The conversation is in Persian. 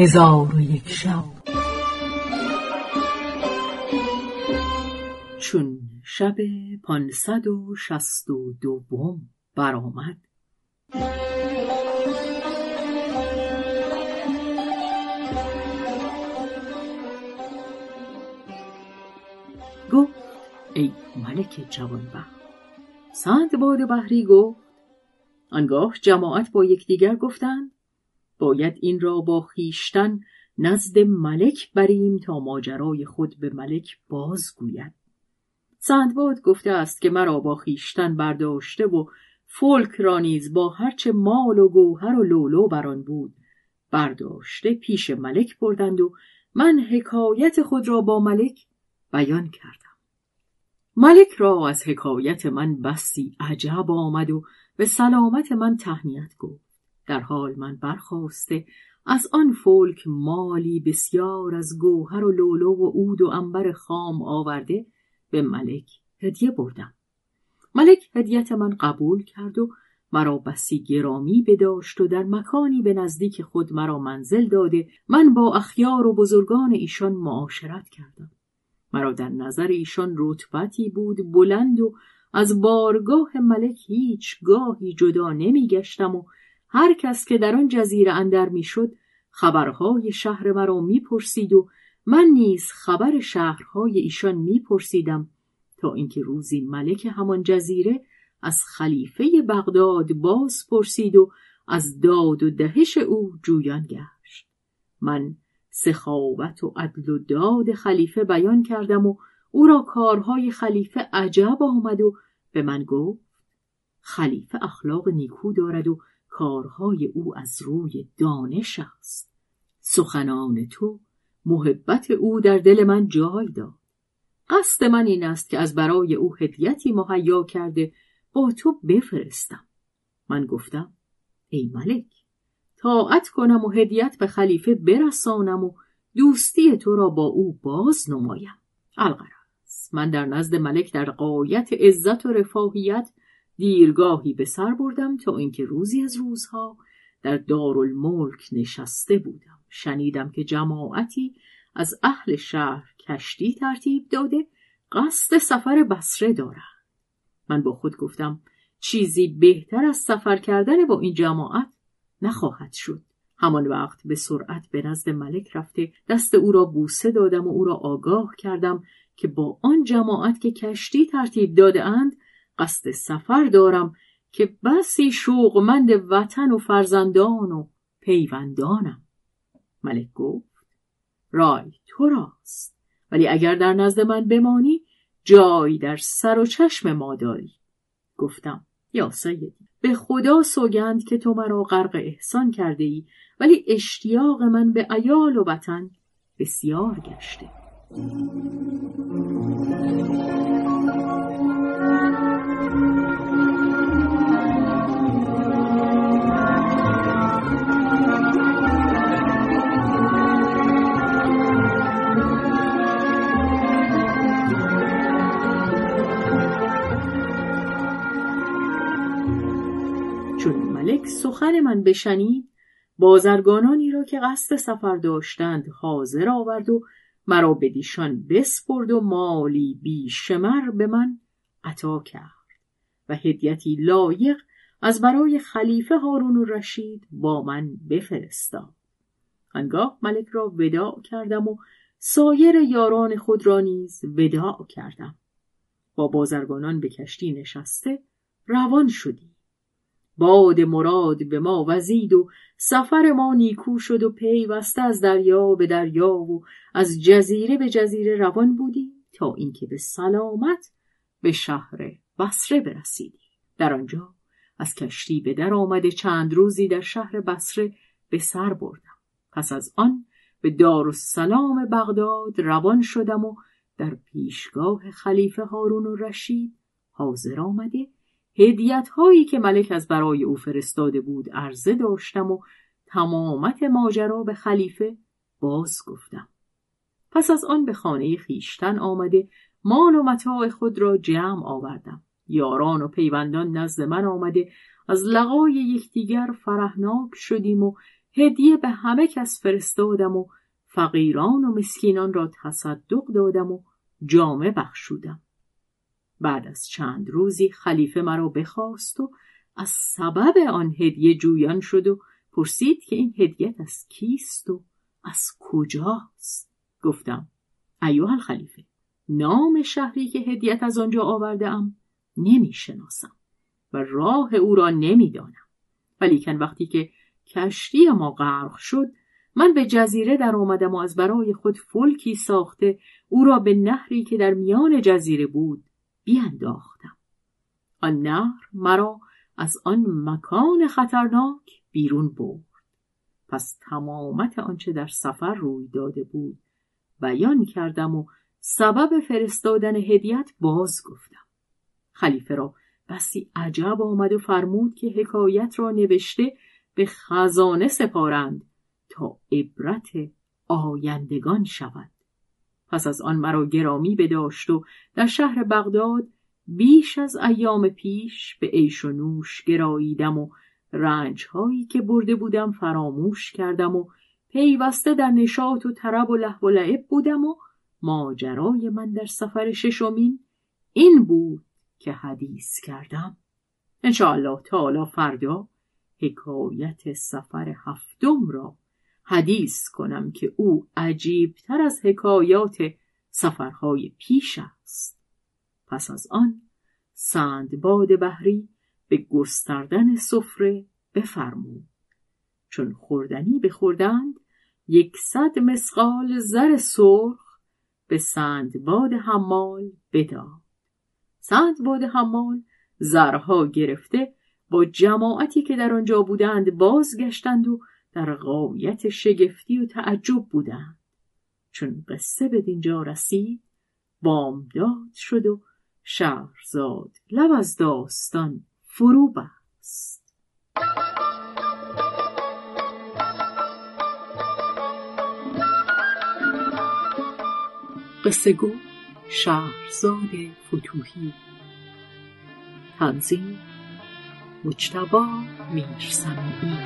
هزار و یک شب. چون شب پانصد و شست و دوم برآمد. گفت ای ملک جوانبخت سندباد بحری گفت آنگاه جماعت با یکدیگر گفتند باید این را با خیشتن نزد ملک بریم تا ماجرای خود به ملک بازگوید. سندباد گفته است که مرا با خیشتن برداشته و فولک را نیز با هرچه مال و گوهر و لولو بر آن بود برداشته پیش ملک بردند و من حکایت خود را با ملک بیان کردم. ملک را از حکایت من بسی عجب آمد و به سلامت من تهنیت گفت. در حال من برخواسته از آن فولک مالی بسیار از گوهر و لولو و عود و انبر خام آورده به ملک هدیه بردم. ملک هدیت من قبول کرد و مرا بسی گرامی بداشت و در مکانی به نزدیک خود مرا منزل داده. من با اخیار و بزرگان ایشان معاشرت کردم. مرا در نظر ایشان رتبتی بود بلند و از بارگاه ملک هیچ گاهی جدا نمیگشتم و هر کس که در آن جزیره اندر می‌شد خبرهای شهر مرا می‌پرسید و من نیز خبر شهرهای ایشان میپرسیدم تا اینکه روزی ملک همان جزیره از خلیفه بغداد باز پرسید و از داد و دهش او جویان گشت. من سخاوت و عدل و داد خلیفه بیان کردم و او را کارهای خلیفه عجب آمد و به من گفت خلیفه اخلاق نیکو دارد و کارهای او از روی دانش است. سخنان تو محبت او در دل من جای داد. قصد من این است که از برای او هدیتی مهیا کرده با تو بفرستم. من گفتم ای ملک طاعت کنم و هدیت به خلیفه برسانم و دوستی تو را با او باز نمایم. الغرض من در نزد ملک در قایت عزت و رفاهیت دیرگاهی به سر بردم تا اینکه روزی از روزها در دارالملک نشسته بودم. شنیدم که جماعتی از اهل شهر کشتی ترتیب داده قصد سفر بسره دارند. من با خود گفتم چیزی بهتر از سفر کردن با این جماعت نخواهد شد. همان وقت به سرعت به نزد ملک رفته دست او را بوسه دادم و او را آگاه کردم که با آن جماعت که کشتی ترتیب داده اند قصد سفر دارم که بسی شوقمند وطن و فرزندان و پیوندانم. ملک گفت رای تو راست ولی اگر در نزد من بمانی جای در سر و چشم ما داری. گفتم یا سیدی به خدا سوگند که تو مرا غرق احسان کرده ای ولی اشتیاق من به ایال و وطن بسیار گشته. ملک سخن من بشنید. بازرگانانی را که قصد سفر داشتند حاضر آورد و مرا بدیشان بسپرد و مالی بیشمر به من عطا کرد و هدیتی لایق از برای خلیفه هارون و رشید با من بفرستاد. آنگاه ملک را وداع کردم و سایر یاران خود را نیز وداع کردم. با بازرگانان به کشتی نشسته روان شدیم باد مراد به ما وزید و سفر ما نیکو شد و پیوسته از دریا به دریا و از جزیره به جزیره روان بودیم تا اینکه به سلامت به شهر بصره برسیدیم در آنجا از کشتی به در آمده چند روزی در شهر بصره به سر بردم. پس از آن به دارالسلام بغداد روان شدم و در پیشگاه خلیفه هارون و رشید حاضر آمده هدیت هایی که ملک از برای او فرستاده بود عرضه داشتم و تمامت ماجرا به خلیفه باز گفتم. پس از آن به خانه خیشتن آمده مال و متاع خود را جمع آوردم. یاران و پیوندان نزد من آمده از لقای یکدیگر فرهناک شدیم و هدیه به همه کس فرستادم و فقیران و مسکینان را تصدق دادم و جامه بخشودم. بعد از چند روزی خلیفه مرا بخواست و از سبب آن هدیه جویان شد و پرسید که این هدیت از کیست و از کجاست؟ گفتم ایوه الخلیفه نام شهری که هدیت از آنجا آورده ام نمی شناسم و راه او را نمی‌دانم. ولیکن وقتی که کشتی ما غرق شد من به جزیره در آمدم و از برای خود فلکی ساخته او را به نهری که در میان جزیره بود بیانداختم آن نهر مرا از آن مکان خطرناک بیرون برد. پس تمامت آنچه در سفر روی داده بود بیان کردم و سبب فرستادن هدیت باز گفتم. خلیفه را بسی عجب آمد و فرمود که حکایت را نوشته به خزانه سپارند تا عبرت آیندگان شود. پس از آن مرا گرامی بداشت و در شهر بغداد بیش از ایام پیش به عیش و نوش گراییدم و رنج هایی که برده بودم فراموش کردم و پیوسته در نشاط و طرب و لحو و لعب بودم و ماجرای من در سفر ششمین این بود که حدیث کردم. انشاءالله تعالی فردا حکایت سفر هفتم را حدیث کنم که او عجیبتر از حکایات سفرهای پیش است. پس از آن سندباد بحری به گستردن سفره بفرمود. چون خوردنی بخوردند یکصد مسقال زر سرخ به سندباد حمال بداد. سندباد حمال زرها گرفته با جماعتی که در آنجا بودند بازگشتند و در غایت شگفتی و تعجب بودند. چون قصه به دینجا رسید بامداد شد و شهرزاد لب از داستان فرو بست. قصه گو شهرزاد فتوهی تنظیم مجتبا میرسمی